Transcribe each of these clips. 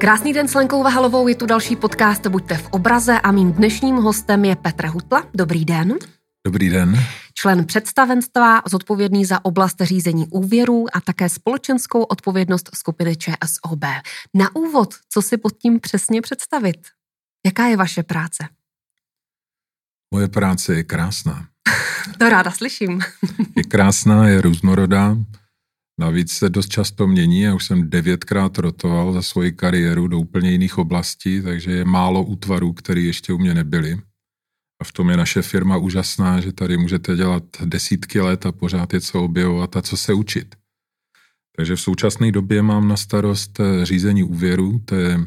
Krásný den s Lenkou Vahalovou, je tu další podcast Buďte v obraze a mým dnešním hostem je Petr Hutla. Dobrý den. Dobrý den. Člen představenstva, zodpovědný za oblast řízení úvěrů a také společenskou odpovědnost skupiny ČSOB. Na úvod, co si pod tím přesně představit? Jaká je vaše práce? Moje práce je krásná. to ráda slyším. je krásná, je různorodá. Navíc se dost často mění. Já už jsem devětkrát rotoval za svoji kariéru do úplně jiných oblastí, takže je málo útvarů, které ještě u mě nebyly. A v tom je naše firma úžasná, že tady můžete dělat desítky let a pořád je co objevovat a co se učit. Takže v současné době mám na starost eh, řízení úvěru, to je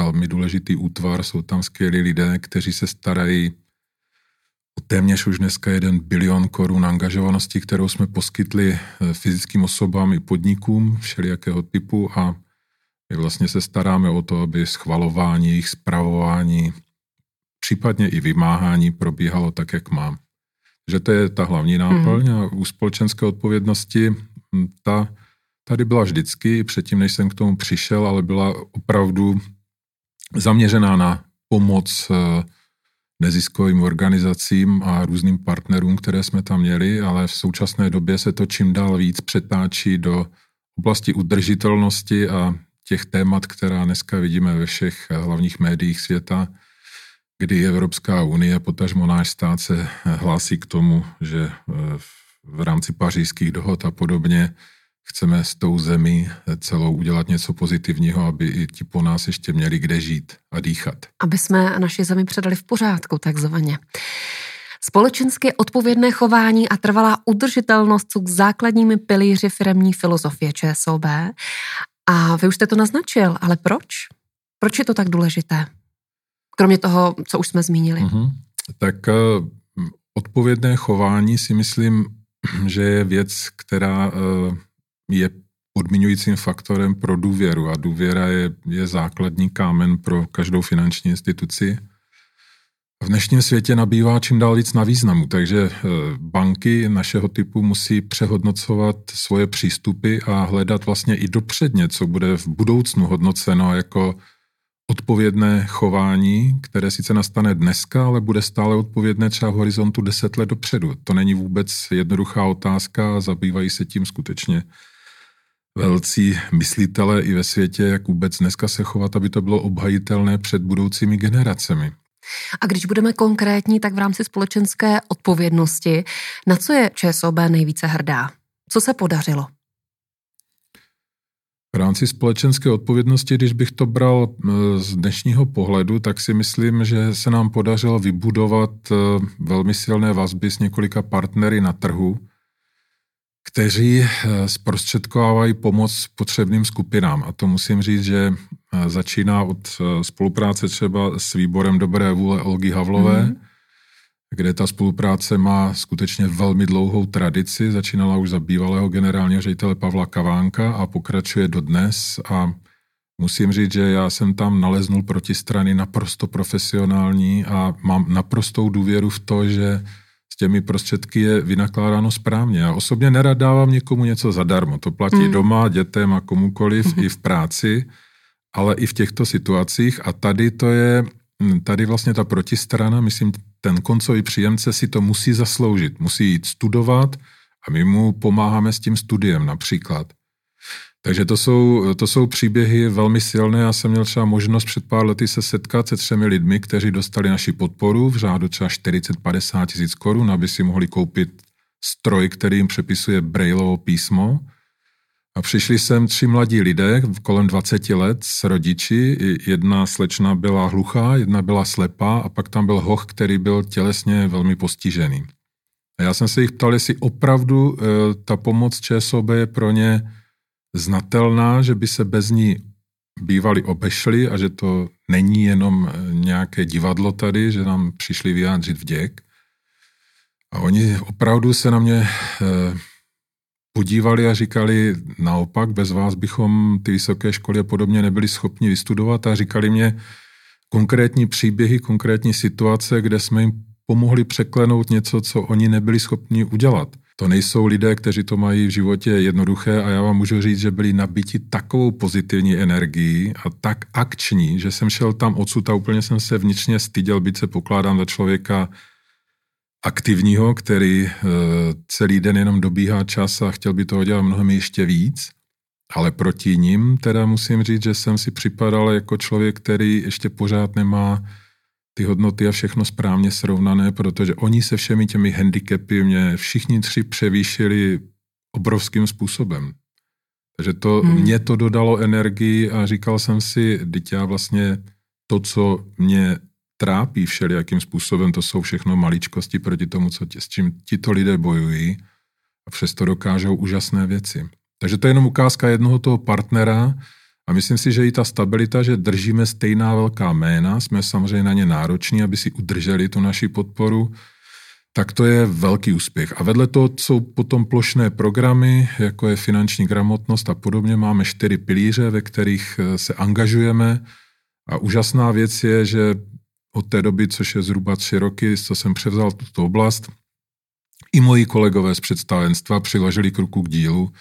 velmi důležitý útvar, jsou tam skvělí lidé, kteří se starají téměř už dneska jeden bilion korun angažovanosti, kterou jsme poskytli eh, fyzickým osobám i podnikům všelijakého typu a my vlastně se staráme o to, aby schvalování, jejich zpravování, případně i vymáhání probíhalo tak, jak mám. Že to je ta hlavní náplň mm. a u společenské odpovědnosti hm, ta tady byla vždycky, předtím, než jsem k tomu přišel, ale byla opravdu zaměřená na pomoc eh, neziskovým organizacím a různým partnerům, které jsme tam měli, ale v současné době se to čím dál víc přetáčí do oblasti udržitelnosti a těch témat, která dneska vidíme ve všech hlavních médiích světa, kdy Evropská unie, potažmo náš stát se hlásí k tomu, že v rámci pařížských dohod a podobně chceme s tou zemí celou udělat něco pozitivního, aby i ti po nás ještě měli kde žít a dýchat. Aby jsme naši zemi předali v pořádku, takzvaně. Společensky odpovědné chování a trvalá udržitelnost jsou k základními pilíři firmní filozofie ČSOB. A vy už jste to naznačil, ale proč? Proč je to tak důležité? Kromě toho, co už jsme zmínili. Uh-huh. Tak uh, odpovědné chování si myslím, že je věc, která uh, je podmiňujícím faktorem pro důvěru a důvěra je, je základní kámen pro každou finanční instituci. V dnešním světě nabývá čím dál víc na významu, takže eh, banky našeho typu musí přehodnocovat svoje přístupy a hledat vlastně i dopředně, co bude v budoucnu hodnoceno jako odpovědné chování, které sice nastane dneska, ale bude stále odpovědné třeba v horizontu deset let dopředu. To není vůbec jednoduchá otázka zabývají se tím skutečně velcí myslitele i ve světě, jak vůbec dneska se chovat, aby to bylo obhajitelné před budoucími generacemi. A když budeme konkrétní, tak v rámci společenské odpovědnosti, na co je ČSOB nejvíce hrdá? Co se podařilo? V rámci společenské odpovědnosti, když bych to bral eh, z dnešního pohledu, tak si myslím, že se nám podařilo vybudovat eh, velmi silné vazby s několika partnery na trhu, kteří eh, zprostředkovávají pomoc potřebným skupinám. A to musím říct, že eh, začíná od eh, spolupráce třeba s výborem Dobré vůle Olgy Havlové, mm-hmm. kde ta spolupráce má skutečně velmi dlouhou tradici. Začínala už za bývalého generálního ředitele Pavla Kavánka a pokračuje dodnes. A musím říct, že já jsem tam naleznul protistrany naprosto profesionální a mám naprostou důvěru v to, že těmi prostředky je vynakládáno správně. Já osobně nerad dávám někomu něco zadarmo. To platí mm. doma, dětem a komukoliv, mm. i v práci, ale i v těchto situacích. A tady to je, tady vlastně ta protistrana, myslím, ten koncový příjemce si to musí zasloužit. Musí jít studovat a my mu pomáháme s tím studiem například. Takže to jsou, to jsou příběhy velmi silné. Já jsem měl třeba možnost před pár lety se setkat se třemi lidmi, kteří dostali naši podporu v řádu třeba 40-50 tisíc korun, aby si mohli koupit stroj, který jim přepisuje Brailovo písmo. A přišli sem tři mladí lidé kolem 20 let s rodiči. Jedna slečna byla hluchá, jedna byla slepá a pak tam byl hoch, který byl tělesně velmi postižený. A já jsem se jich ptal, jestli opravdu e, ta pomoc ČSOB je pro ně znatelná, že by se bez ní bývali obešli a že to není jenom eh, nějaké divadlo tady, že nám přišli vyjádřit vděk. A oni opravdu se na mě eh, podívali a říkali, naopak, bez vás bychom ty vysoké školy a podobně nebyli schopni vystudovat a říkali mě konkrétní příběhy, konkrétní situace, kde jsme jim pomohli překlenout něco, co oni nebyli schopni udělat. To nejsou lidé, kteří to mají v životě jednoduché a já vám můžu říct, že byli nabiti takovou pozitivní energií a tak akční, že jsem šel tam odsud a úplně jsem se vnitřně styděl, byť se pokládám za člověka aktivního, který eh, celý den jenom dobíhá čas a chtěl by toho dělat mnohem ještě víc. Ale proti ním teda musím říct, že jsem si připadal jako člověk, který ještě pořád nemá ty hodnoty a všechno správně srovnané, protože oni se všemi těmi handicapy mě všichni tři převýšili obrovským způsobem. Takže to, hmm. mě to dodalo energii a říkal jsem si, teď já vlastně to, co mě trápí všelijakým způsobem, to jsou všechno maličkosti proti tomu, co tě, s čím tito lidé bojují a přesto dokážou úžasné věci. Takže to je jenom ukázka jednoho toho partnera a myslím si, že i ta stabilita, že držíme stejná velká jména, jsme samozřejmě na ně nároční, aby si udrželi tu naši podporu, tak to je velký úspěch. A vedle toho jsou potom plošné programy, jako je finanční gramotnost a podobně. Máme čtyři pilíře, ve kterých eh, se angažujeme. A úžasná věc je, že od té doby, což je zhruba tři roky, co jsem převzal tuto oblast, i moji kolegové z představenstva přiložili k ruku k dílu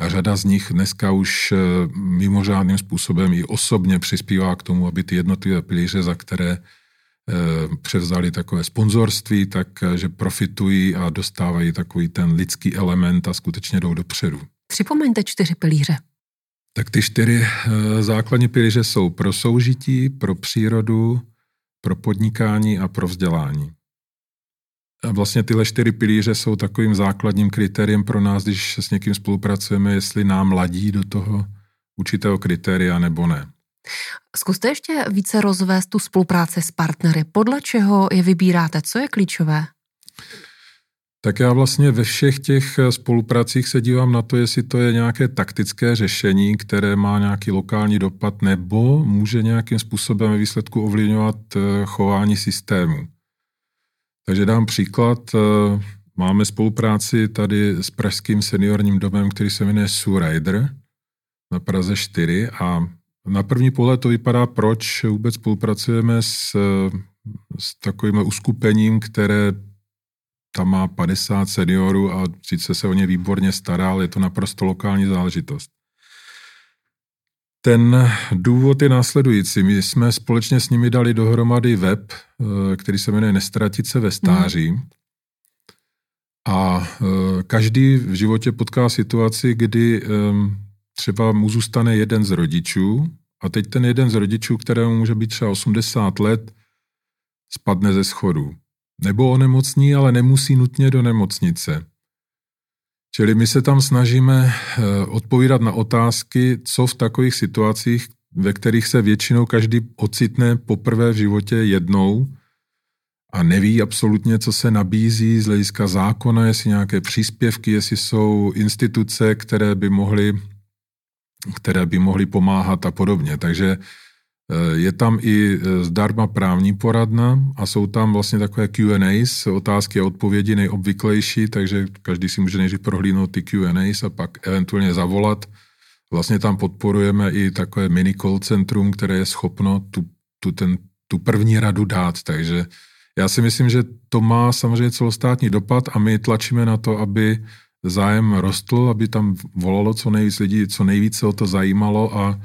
řada z nich dneska už eh, mimořádným způsobem i osobně přispívá k tomu, aby ty jednotlivé pilíře, za které eh, převzali takové sponzorství, takže eh, profitují a dostávají takový ten lidský element a skutečně jdou dopředu. Připomeňte čtyři pilíře. Tak ty čtyři základní pilíře jsou pro soužití, pro přírodu, pro podnikání a pro vzdělání. A vlastně tyhle čtyři pilíře jsou takovým základním kritériem pro nás, když s někým spolupracujeme, jestli nám ladí do toho určitého kritéria nebo ne. Zkuste ještě více rozvést tu spolupráci s partnery. Podle čeho je vybíráte? Co je klíčové? Tak já vlastně ve všech těch spolupracích se dívám na to, jestli to je nějaké taktické řešení, které má nějaký lokální dopad, nebo může nějakým způsobem ve výsledku ovlivňovat eh, chování systému. Takže dám příklad. Eh, máme spolupráci tady s pražským seniorním domem, který se jmenuje Surider na Praze 4 a na první pohled to vypadá, proč vůbec spolupracujeme s, s takovým uskupením, které tam má 50 seniorů a sice se o ně výborně stará, ale je to naprosto lokální záležitost. Ten důvod je následující. My jsme společně s nimi dali dohromady web, eh, který se jmenuje Nestratit se ve stáří. Mm. A eh, každý v životě potká situaci, kdy ehm, třeba mu zůstane jeden z rodičů a teď ten jeden z rodičů, kterému může být třeba 80 let, spadne ze schodu. Nebo onemocní, ale nemusí nutně do nemocnice. Čili my se tam snažíme eh, odpovídat na otázky, co v takových situacích, ve kterých se většinou každý ocitne poprvé v životě jednou a neví absolutně, co se nabízí z hlediska zákona, jestli nějaké příspěvky, jestli jsou instituce, které by mohly, které by mohly pomáhat a podobně. Takže je tam i eh, zdarma právní poradna a jsou tam vlastně takové Q&As, otázky a odpovědi nejobvyklejší, takže každý si může nejdřív prohlídnout ty Q&As a pak eventuálně zavolat. Vlastně tam podporujeme i takové mini call centrum, které je schopno tu, tu, ten, tu první radu dát, takže já si myslím, že to má samozřejmě celostátní dopad a my tlačíme na to, aby zájem rostl, aby tam volalo co nejvíc lidí, co nejvíce o to zajímalo a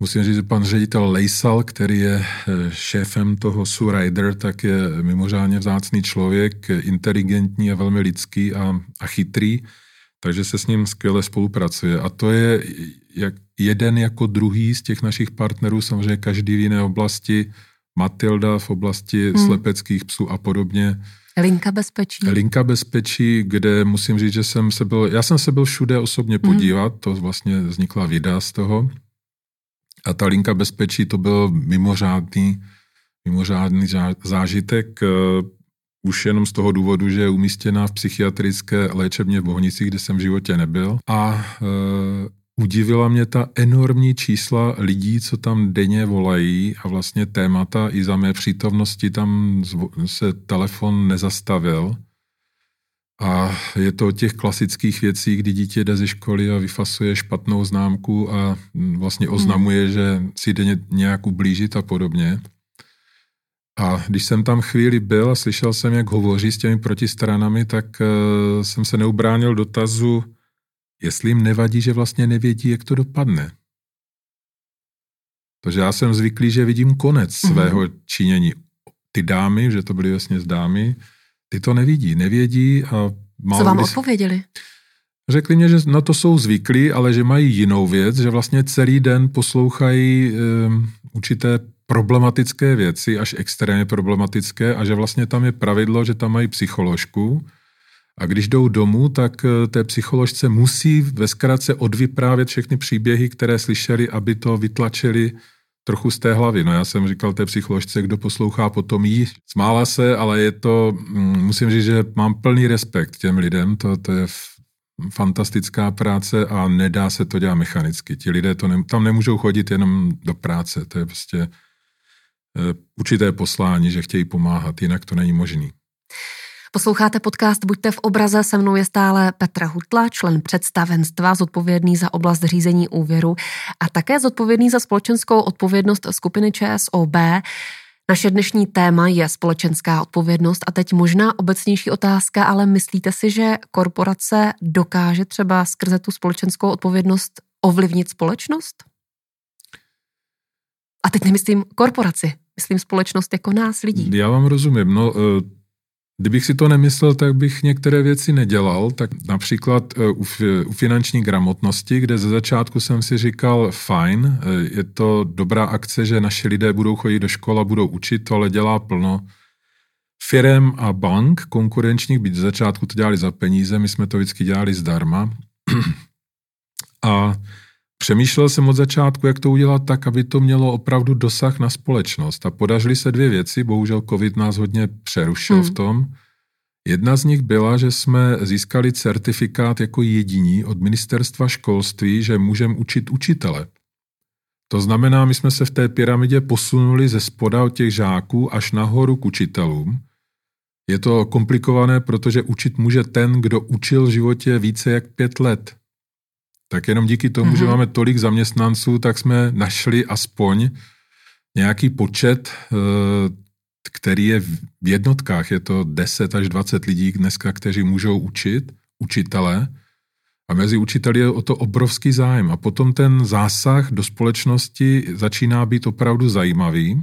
Musím říct, že pan ředitel Lejsal, který je eh, šéfem toho Rider, tak je mimořádně vzácný člověk, inteligentní a velmi lidský a, a chytrý, takže se s ním skvěle spolupracuje. A to je jak jeden jako druhý z těch našich partnerů, samozřejmě každý v jiné oblasti, Matilda v oblasti hmm. slepeckých psů a podobně. Linka bezpečí. Linka bezpečí, kde musím říct, že jsem se byl, já jsem se byl všude osobně hmm. podívat, hmm. to vlastně vznikla videa z toho, a ta linka bezpečí to byl mimořádný, mimořádný zážitek, eh, už jenom z toho důvodu, že je umístěna v psychiatrické léčebně v Bohnicích, kde jsem v životě nebyl. A e, udivila mě ta enormní čísla lidí, co tam denně volají a vlastně témata i za mé přítomnosti tam se telefon nezastavil. A je to o těch klasických věcí, kdy dítě jde ze školy a vyfasuje špatnou známku a vlastně hmm. oznamuje, hmm. že si jde nějak ublížit a podobně. A když jsem tam chvíli byl a slyšel jsem, jak hovoří s těmi protistranami, tak uh, jsem se neubránil dotazu, jestli jim nevadí, že vlastně nevědí, jak to dopadne. Protože já jsem zvyklý, že vidím konec mm-hmm. svého činění. Ty dámy, že to byly vlastně z dámy, ty to nevidí, nevědí a málo Co vám bys... odpověděli? Řekli mě, že na to jsou zvyklí, ale že mají jinou věc, že vlastně celý den poslouchají um, určité problematické věci, až extrémně problematické a že vlastně tam je pravidlo, že tam mají psycholožku a když jdou domů, tak eh, té psycholožce musí ve zkratce odvyprávět všechny příběhy, které slyšeli, aby to vytlačili trochu z té hlavy. No já jsem říkal té psycholožce, kdo poslouchá, potom jí. Smála se, ale je to, mm, musím říct, že mám plný respekt těm lidem, to, to je fantastická práce a nedá se to dělat mechanicky. Ti lidé to ne, tam nemůžou chodit jenom do práce, to je prostě uh, určité poslání, že chtějí pomáhat, jinak to není možný. Posloucháte podcast Buďte v obraze, se mnou je stále Petra Hutla, člen představenstva, zodpovědný za oblast řízení úvěru a také zodpovědný za společenskou odpovědnost skupiny ČSOB. Naše dnešní téma je společenská odpovědnost a teď možná obecnější otázka, ale myslíte si, že korporace dokáže třeba skrze tu společenskou odpovědnost ovlivnit společnost? A teď nemyslím korporaci, myslím společnost jako nás lidí. Já vám rozumím. No, eh, Kdybych si to nemyslel, tak bych některé věci nedělal. Tak například eh, u, finanční gramotnosti, kde ze začátku jsem si říkal, fajn, eh, je to dobrá akce, že naši lidé budou chodit do školy a budou učit, to ale dělá plno firem a bank konkurenčních, byť ze začátku to dělali za peníze, my jsme to vždycky dělali zdarma. a Přemýšlel jsem od začátku, jak to udělat tak, aby to mělo opravdu dosah na společnost. A podařily se dvě věci, bohužel covid nás hodně přerušil hmm. v tom. Jedna z nich byla, že jsme získali certifikát jako jediní od ministerstva školství, že můžeme učit učitele. To znamená, my jsme se v té pyramidě posunuli ze spoda od těch žáků až nahoru k učitelům. Je to komplikované, protože učit může ten, kdo učil v životě více jak pět let tak jenom díky tomu, mm-hmm. že mhm. máme tolik zaměstnanců, tak jsme našli aspoň nějaký počet, eh, který je v jednotkách. Je to 10 až 20 lidí dneska, kteří můžou učit, učitele. A mezi učiteli je o to obrovský zájem. A potom ten zásah do společnosti začíná být opravdu zajímavý.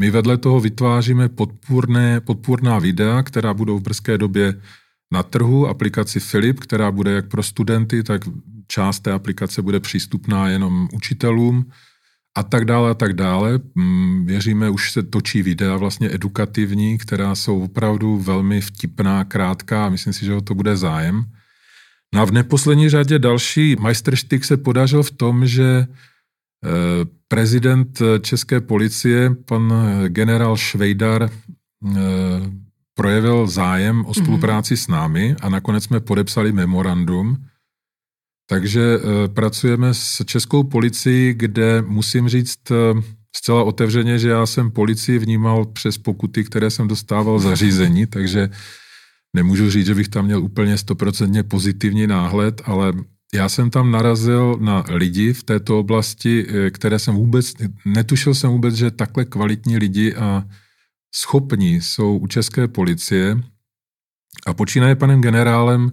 My vedle toho vytváříme podpůrné, podpůrná videa, která budou v brzké době na trhu, aplikaci Filip, která bude jak pro studenty, tak část té aplikace bude přístupná jenom učitelům a tak dále a tak dále. Mm, věříme, už se točí videa vlastně edukativní, která jsou opravdu velmi vtipná, krátká a myslím si, že o to bude zájem. No a v neposlední řadě další majsterštyk se podařil v tom, že eh, prezident České policie, pan generál Švejdar, eh, projevil zájem o spolupráci mm-hmm. s námi a nakonec jsme podepsali memorandum, takže e, pracujeme s českou policií, kde musím říct e, zcela otevřeně, že já jsem policii vnímal přes pokuty, které jsem dostával za řízení, takže nemůžu říct, že bych tam měl úplně stoprocentně pozitivní náhled, ale já jsem tam narazil na lidi v této oblasti, e, které jsem vůbec, netušil jsem vůbec, že takhle kvalitní lidi a schopní jsou u české policie. A počínaje panem generálem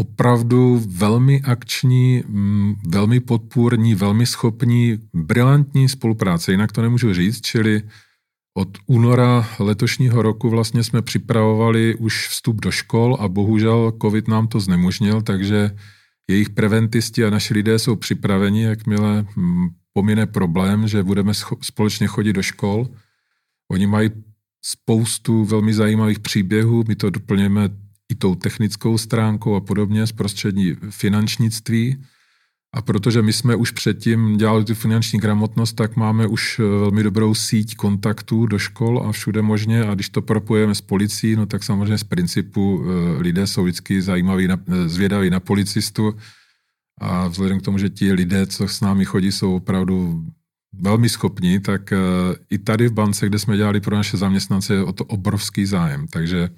opravdu velmi akční, mm, velmi podpůrní, velmi schopní, brilantní spolupráce, jinak to nemůžu říct, čili od února letošního roku vlastně jsme připravovali už vstup do škol a bohužel covid nám to znemožnil, takže jejich preventisti a naši lidé jsou připraveni, jakmile mm, pomine problém, že budeme společně chodit do škol. Oni mají spoustu velmi zajímavých příběhů, my to doplňujeme i tou technickou stránkou a podobně z prostředí finančnictví. A protože my jsme už předtím dělali tu finanční gramotnost, tak máme už eh, velmi dobrou síť kontaktů do škol a všude možně. A když to propojeme s policií, no tak samozřejmě z principu eh, lidé jsou vždycky zajímaví, eh, zvědaví na policistu. A vzhledem k tomu, že ti lidé, co s námi chodí, jsou opravdu velmi schopní, tak i tady v bance, kde jsme dělali pro naše zaměstnance, je o to obrovský zájem. Takže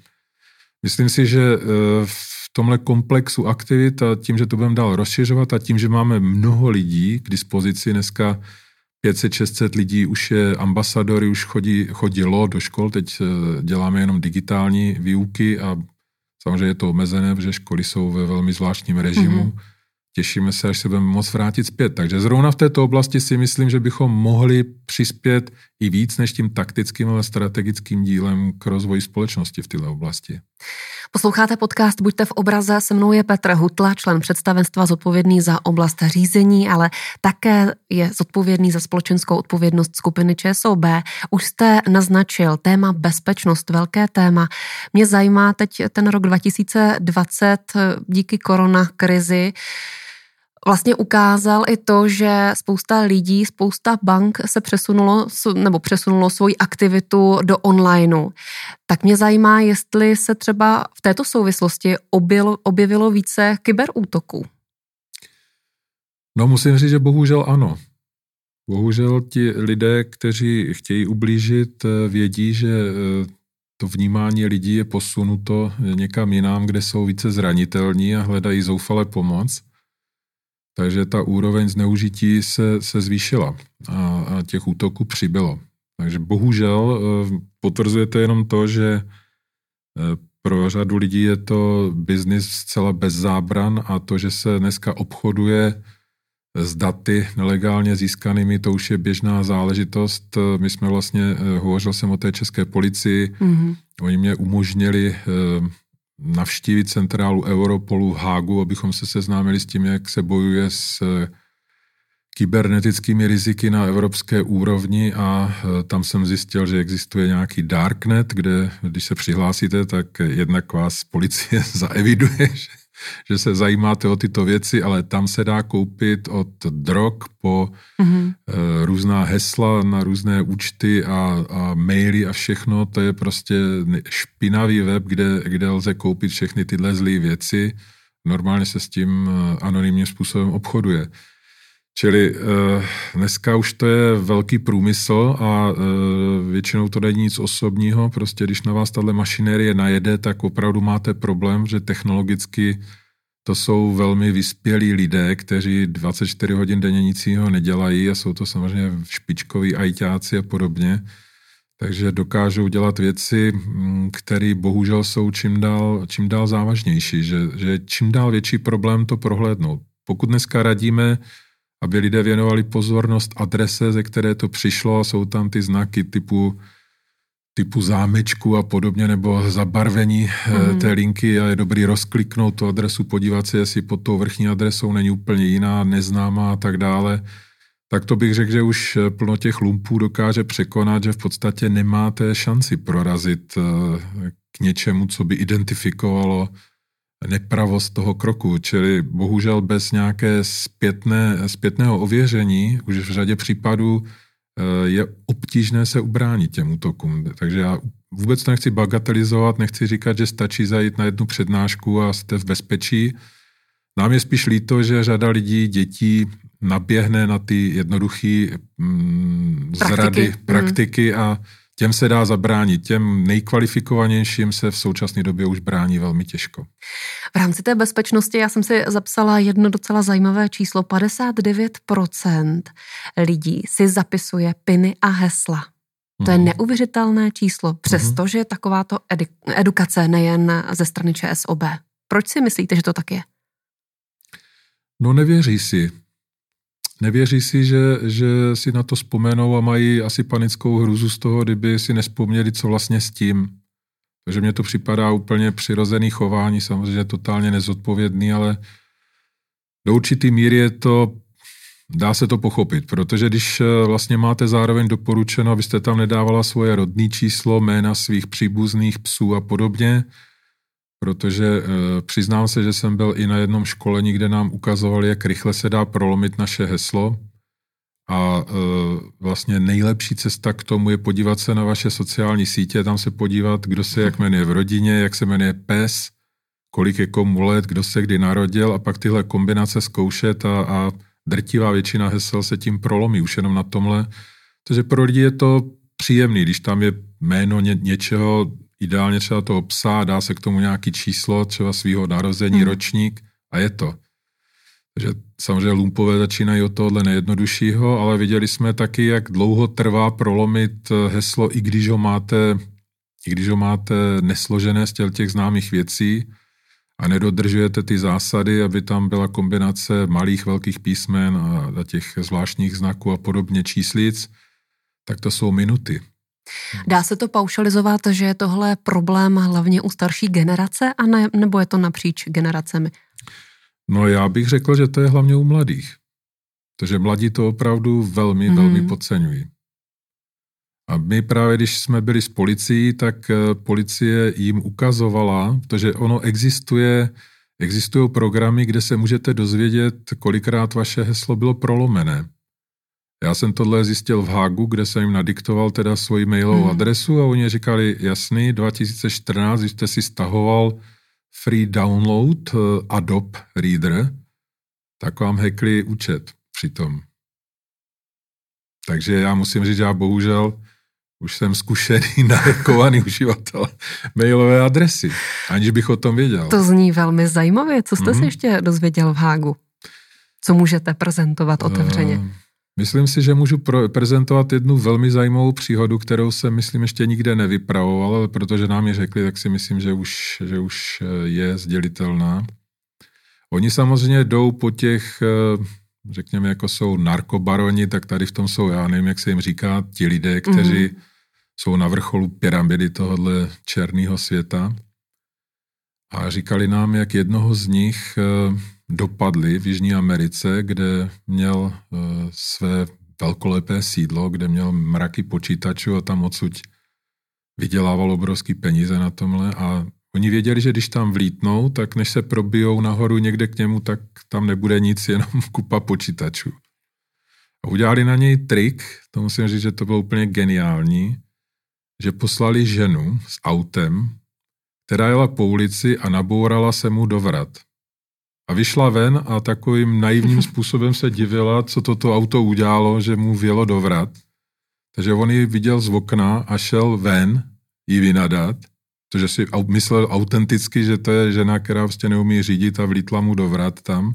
Myslím si, že eh, v tomhle komplexu aktivit a tím, že to budeme dál rozšiřovat a tím, že máme mnoho lidí k dispozici dneska, 500-600 lidí už je ambasadory, už chodí, chodilo do škol, teď děláme jenom digitální výuky a samozřejmě je to omezené, protože školy jsou ve velmi zvláštním režimu. Mm-hmm těšíme se, až se budeme moc vrátit zpět. Takže zrovna v této oblasti si myslím, že bychom mohli přispět i víc než tím taktickým, ale strategickým dílem k rozvoji společnosti v této oblasti. Posloucháte podcast Buďte v obraze, se mnou je Petr Hutla, člen představenstva zodpovědný za oblast řízení, ale také je zodpovědný za společenskou odpovědnost skupiny ČSOB. Už jste naznačil téma bezpečnost, velké téma. Mě zajímá teď ten rok 2020 díky korona krizi vlastně ukázal i to, že spousta lidí, spousta bank se přesunulo nebo přesunulo svoji aktivitu do onlineu. Tak mě zajímá, jestli se třeba v této souvislosti objevilo, objevilo více kyberútoků. No musím říct, že bohužel ano. Bohužel ti lidé, kteří chtějí ublížit, eh, vědí, že eh, to vnímání lidí je posunuto někam jinam, kde jsou více zranitelní a hledají zoufale pomoc. Takže ta úroveň zneužití se, se zvýšila a, a těch útoků přibylo. Takže bohužel eh, potvrzuje to jenom to, že eh, pro řadu lidí je to biznis zcela bez zábran a to, že se dneska obchoduje s daty nelegálně získanými, to už je běžná záležitost. My jsme vlastně, hovořil jsem o té české policii, mm-hmm. oni mě umožnili navštívit centrálu Europolu v Hágu, abychom se seznámili s tím, jak se bojuje s eh, kybernetickými riziky na evropské úrovni. A eh, tam jsem zjistil, že existuje nějaký darknet, kde když se přihlásíte, tak jednak vás policie zaeviduje, že že se zajímáte o tyto věci, ale tam se dá koupit od drog po mm-hmm. různá hesla na různé účty a, a maily a všechno. To je prostě špinavý web, kde, kde lze koupit všechny tyhle zlé věci. Normálně se s tím eh, anonymním způsobem obchoduje. Čili uh, dneska už to je velký průmysl a uh, většinou to není nic osobního. Prostě když na vás tahle mašinérie najede, tak opravdu máte problém, že technologicky to jsou velmi vyspělí lidé, kteří 24 hodin denně nic jiného nedělají a jsou to samozřejmě špičkoví ajťáci a podobně. Takže dokážou dělat věci, mm, které bohužel jsou čím dál, čím dál závažnější, že, že čím dál větší problém to prohlédnout. Pokud dneska radíme aby lidé věnovali pozornost adrese, ze které to přišlo, jsou tam ty znaky typu typu zámečku a podobně, nebo zabarvení mm. té linky a je dobrý rozkliknout tu adresu, podívat se, jestli pod tou vrchní adresou není úplně jiná, neznámá a tak dále, tak to bych řekl, že už eh, plno těch lumpů dokáže překonat, že v podstatě nemáte šanci prorazit eh, k něčemu, co by identifikovalo nepravost toho kroku, čili bohužel bez nějaké zpětné, zpětného ověření už v řadě případů eh, je obtížné se ubránit těm útokům. Takže já vůbec to nechci bagatelizovat, nechci říkat, že stačí zajít na jednu přednášku a jste v bezpečí. Nám je spíš líto, že řada lidí, dětí naběhne na ty jednoduché mm, zrady, praktiky, praktiky mm. a těm se dá zabránit. Těm nejkvalifikovanějším se v současné době už brání velmi těžko. V rámci té bezpečnosti já jsem si zapsala jedno docela zajímavé číslo. 59% lidí si zapisuje piny a hesla. To je mhm. neuvěřitelné číslo, přestože je takováto edukace nejen ze strany ČSOB. Proč si myslíte, že to tak je? No nevěří si. Nevěří si, že, že si na to vzpomenou a mají asi panickou hruzu z toho, kdyby si nespomněli, co vlastně s tím. Takže mně to připadá úplně přirozený chování, samozřejmě totálně nezodpovědný, ale do určitý míry je to, dá se to pochopit, protože když eh, vlastně máte zároveň doporučeno, abyste tam nedávala svoje rodné číslo, jména svých příbuzných psů a podobně, protože e, přiznám se, že jsem byl i na jednom školení, kde nám ukazovali, jak rychle se dá prolomit naše heslo. A e, vlastně nejlepší cesta k tomu je podívat se na vaše sociální sítě, tam se podívat, kdo se jak jmenuje v rodině, jak se jmenuje pes, kolik je komu let, kdo se kdy narodil a pak tyhle kombinace zkoušet a, a drtivá většina hesel se tím prolomí už jenom na tomhle. Takže pro lidi je to příjemný, když tam je jméno ně, něčeho, ideálně třeba toho psa, dá se k tomu nějaký číslo, třeba svého narození, hmm. ročník a je to. že samozřejmě lumpové začínají od tohohle nejjednoduššího, ale viděli jsme taky, jak dlouho trvá prolomit eh, heslo, i když ho máte, i když ho máte nesložené z těch známých věcí a nedodržujete ty zásady, aby tam byla kombinace malých, velkých písmen a těch zvláštních znaků a podobně číslic, tak to jsou minuty. Dá se to paušalizovat, že je tohle problém hlavně u starší generace, a ne, nebo je to napříč generacemi? No já bych řekl, že to je hlavně u mladých. Protože mladí to opravdu velmi, mm. velmi podceňují. A my právě, když jsme byli s policií, tak eh, policie jim ukazovala, protože ono existuje, existují programy, kde se můžete dozvědět, kolikrát vaše heslo bylo prolomené. Já jsem tohle zjistil v Hágu, kde jsem jim nadiktoval teda svoji mailovou hmm. adresu a oni říkali, jasný, 2014, když jste si stahoval free download uh, Adobe Reader, tak vám hackli účet přitom. Takže já musím říct, že já bohužel už jsem zkušený, nahekovaný uživatel mailové adresy, aniž bych o tom věděl. To zní velmi zajímavě. Co jste mm-hmm. si mhm. ještě dozvěděl v Hágu? Co můžete prezentovat otevřeně? Uh, Myslím si, že můžu pro, prezentovat jednu velmi zajímavou příhodu, kterou jsem, myslím, ještě nikde nevypravoval, ale protože nám je řekli, tak si myslím, že už, že už eh, je sdělitelná. Oni samozřejmě jdou po těch, eh, řekněme, jako jsou narkobaroni, tak tady v tom jsou, já nevím, jak se jim říká, ti lidé, kteří mm-hmm. jsou na vrcholu pyramidy tohohle černého světa. A říkali nám, jak jednoho z nich dopadli v Jižní Americe, kde měl eh, své velkolepé sídlo, kde měl mraky počítačů a tam odsud vydělával obrovský peníze na tomhle a oni věděli, že když tam vlítnou, tak než se probijou nahoru někde k němu, tak tam nebude nic, jenom kupa počítačů. A udělali na něj trik, to musím říct, že to bylo úplně geniální, že poslali ženu s autem, která jela po ulici a nabourala se mu do vrat. A vyšla ven a takovým naivním způsobem se divila, co toto auto udělalo, že mu vělo do vrat. Takže on ji viděl z okna a šel ven jí vynadat, protože si myslel autenticky, že to je žena, která vlastně neumí řídit a vlítla mu do vrat tam.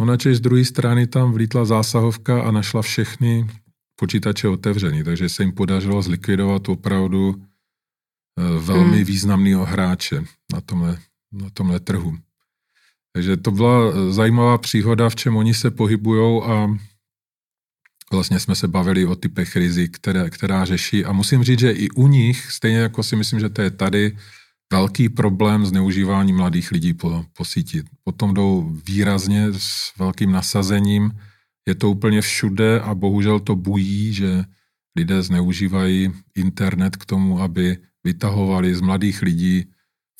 Ona z druhé strany tam vlítla zásahovka a našla všechny počítače otevřený, takže se jim podařilo zlikvidovat opravdu eh, velmi hmm. významného hráče na tomhle, na tomhle trhu. Takže to byla eh, zajímavá příhoda, v čem oni se pohybují a vlastně jsme se bavili o typech rizik, které, která řeší a musím říct, že i u nich, stejně jako si myslím, že to je tady, velký problém zneužívání mladých lidí po, po síti. Potom jdou výrazně s velkým nasazením, je to úplně všude a bohužel to bují, že lidé zneužívají internet k tomu, aby vytahovali z mladých lidí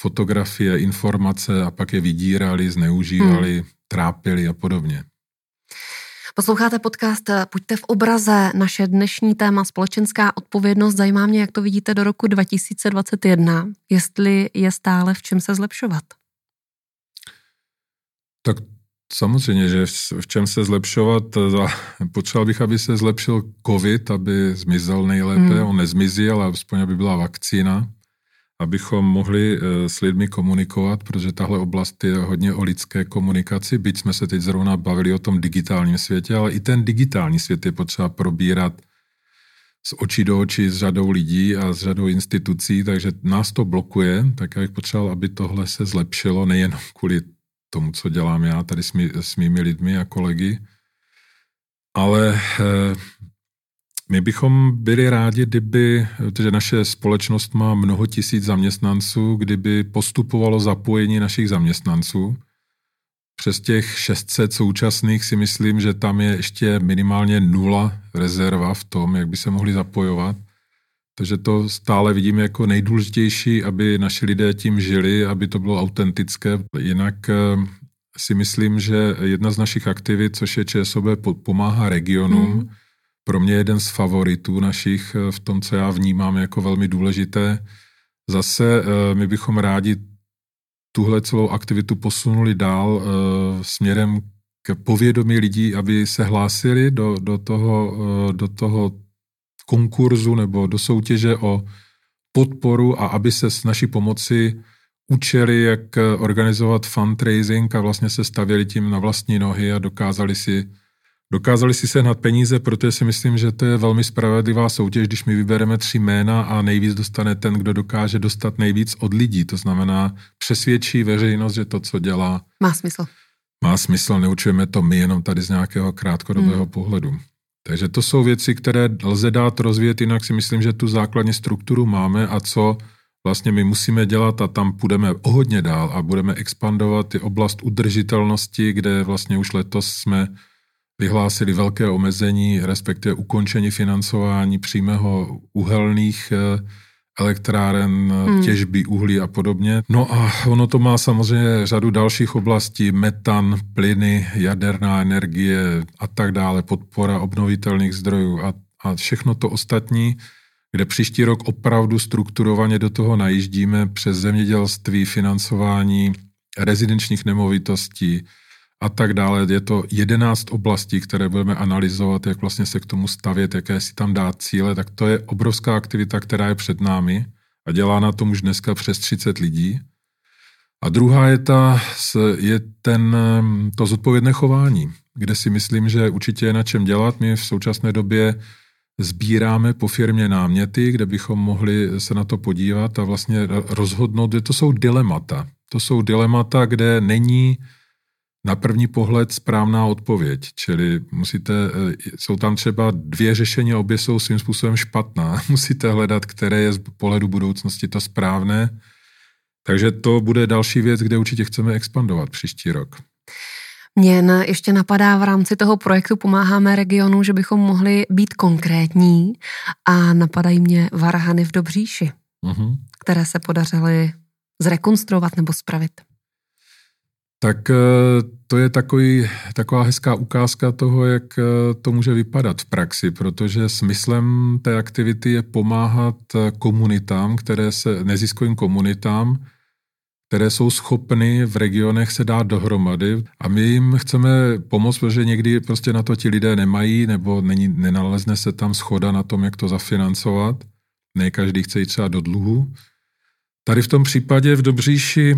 fotografie, informace a pak je vydírali, zneužívali, hmm. trápili a podobně. Posloucháte podcast Pojďte v obraze. Naše dnešní téma společenská odpovědnost. Zajímá mě, jak to vidíte do roku 2021, jestli je stále v čem se zlepšovat. Tak samozřejmě, že v čem se zlepšovat. Potřeboval bych, aby se zlepšil covid, aby zmizel nejlépe. Hmm. On nezmizí, ale aspoň aby byla vakcína abychom mohli eh, s lidmi komunikovat, protože tahle oblast je hodně o lidské komunikaci, byť jsme se teď zrovna bavili o tom digitálním světě, ale i ten digitální svět je potřeba probírat z očí do očí s řadou lidí a s řadou institucí, takže nás to blokuje, tak já bych potřeboval, aby tohle se zlepšilo, nejenom kvůli tomu, co dělám já tady s, mý, s mými lidmi a kolegy, ale eh, my bychom byli rádi, kdyby, protože naše společnost má mnoho tisíc zaměstnanců, kdyby postupovalo zapojení našich zaměstnanců. Přes těch 600 současných si myslím, že tam je ještě minimálně nula rezerva v tom, jak by se mohli zapojovat. Takže to stále vidíme jako nejdůležitější, aby naši lidé tím žili, aby to bylo autentické. Jinak eh, si myslím, že jedna z našich aktivit, což je ČSOB, pomáhá regionům, hmm pro mě jeden z favoritů našich eh, v tom, co já vnímám jako velmi důležité. Zase eh, my bychom rádi tuhle celou aktivitu posunuli dál eh, směrem k povědomí lidí, aby se hlásili do, do, toho, do toho konkurzu nebo do soutěže o podporu a aby se s naší pomoci učili, jak organizovat fundraising a vlastně se stavěli tím na vlastní nohy a dokázali si Dokázali si sehnat peníze, protože si myslím, že to je velmi spravedlivá soutěž, když my vybereme tři jména a nejvíc dostane ten, kdo dokáže dostat nejvíc od lidí. To znamená, přesvědčí veřejnost, že to, co dělá, má smysl. Má smysl, neučujeme to my jenom tady z nějakého krátkodobého hmm. pohledu. Takže to jsou věci, které lze dát rozvíjet, jinak si myslím, že tu základní strukturu máme a co vlastně my musíme dělat a tam půjdeme o hodně dál a budeme expandovat i oblast udržitelnosti, kde vlastně už letos jsme vyhlásili velké omezení, respektive ukončení financování přímého uhelných eh, elektráren, hmm. těžby uhlí a podobně. No a ono to má samozřejmě řadu dalších oblastí, metan, plyny, jaderná energie a tak dále, podpora obnovitelných zdrojů a, a všechno to ostatní, kde příští rok opravdu strukturovaně do toho najíždíme přes zemědělství, financování rezidenčních nemovitostí, a tak dále. Je to jedenáct oblastí, které budeme analyzovat, jak vlastně se k tomu stavět, jaké si tam dát cíle, tak to je obrovská aktivita, která je před námi a dělá na tom už dneska přes 30 lidí. A druhá je, ta, je ten, to zodpovědné chování, kde si myslím, že určitě je na čem dělat. My v současné době sbíráme po firmě náměty, kde bychom mohli se na to podívat a vlastně rozhodnout, to jsou dilemata. To jsou dilemata, kde není na první pohled správná odpověď, čili musíte, eh, jsou tam třeba dvě řešení obě jsou svým způsobem špatná. Musíte hledat, které je z pohledu budoucnosti to správné. Takže to bude další věc, kde určitě chceme expandovat příští rok. Mně ještě napadá v rámci toho projektu Pomáháme regionu, že bychom mohli být konkrétní a napadají mě varhany v Dobříši, uh-huh. které se podařily zrekonstruovat nebo spravit. Tak eh, to je takový, taková hezká ukázka toho, jak eh, to může vypadat v praxi, protože smyslem té aktivity je pomáhat eh, komunitám, které se, neziskovým komunitám, které jsou schopny v regionech se dát dohromady a my jim chceme pomoct, protože někdy prostě na to ti lidé nemají nebo není, nenalezne se tam schoda na tom, jak to zafinancovat. Ne každý chce jít třeba do dluhu. Tady v tom případě v Dobříši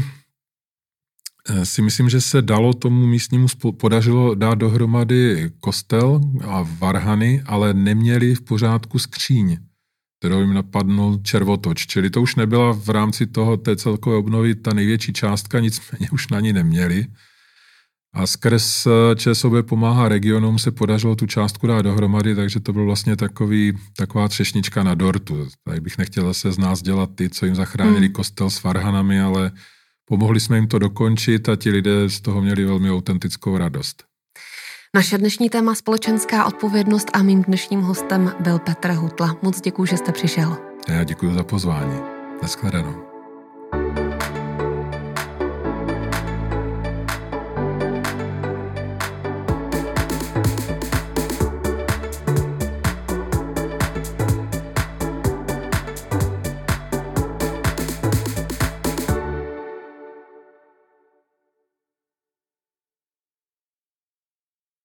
si myslím, že se dalo tomu místnímu podařilo dát dohromady kostel a varhany, ale neměli v pořádku skříň, kterou jim napadnul červotoč. Čili to už nebyla v rámci toho té celkové obnovy ta největší částka, nicméně už na ní neměli. A skrz eh, ČSOB pomáhá regionům se podařilo tu částku dát dohromady, takže to byl vlastně takový, taková třešnička na dortu. Tak bych nechtěl se z nás dělat ty, co jim zachránili hmm. kostel s varhanami, ale Pomohli jsme jim to dokončit a ti lidé z toho měli velmi autentickou radost. Naše dnešní téma společenská odpovědnost a mým dnešním hostem byl Petr Hutla. Moc děkuji, že jste přišel. Já děkuji za pozvání. Naschledanou.